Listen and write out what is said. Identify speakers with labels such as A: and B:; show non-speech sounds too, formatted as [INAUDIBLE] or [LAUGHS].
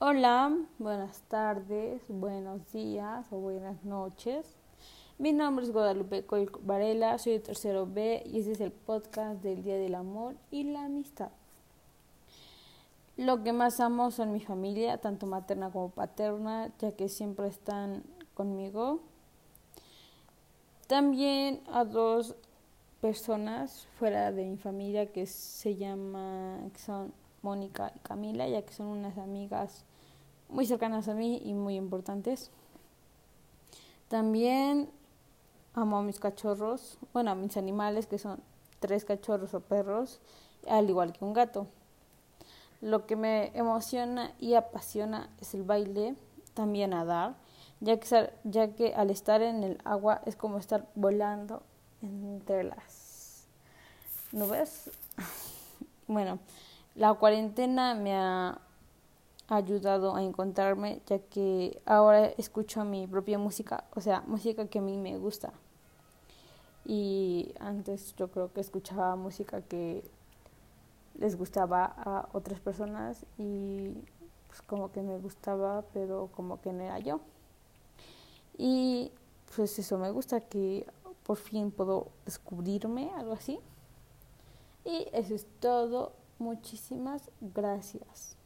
A: Hola, buenas tardes, buenos días o buenas noches. Mi nombre es Guadalupe Coy Varela, soy de tercero B y este es el podcast del Día del Amor y la Amistad. Lo que más amo son mi familia, tanto materna como paterna, ya que siempre están conmigo. También a dos personas fuera de mi familia que se llama, que son Mónica y Camila, ya que son unas amigas muy cercanas a mí y muy importantes. También amo a mis cachorros, bueno, a mis animales que son tres cachorros o perros, al igual que un gato. Lo que me emociona y apasiona es el baile, también nadar, ya que, ya que al estar en el agua es como estar volando entre las nubes. [LAUGHS] Bueno, la cuarentena me ha ayudado a encontrarme ya que ahora escucho mi propia música, o sea, música que a mí me gusta. Y antes yo creo que escuchaba música que les gustaba a otras personas y pues como que me gustaba, pero como que no era yo. Y pues eso me gusta que por fin puedo descubrirme, algo así. Y eso es todo. Muchísimas gracias.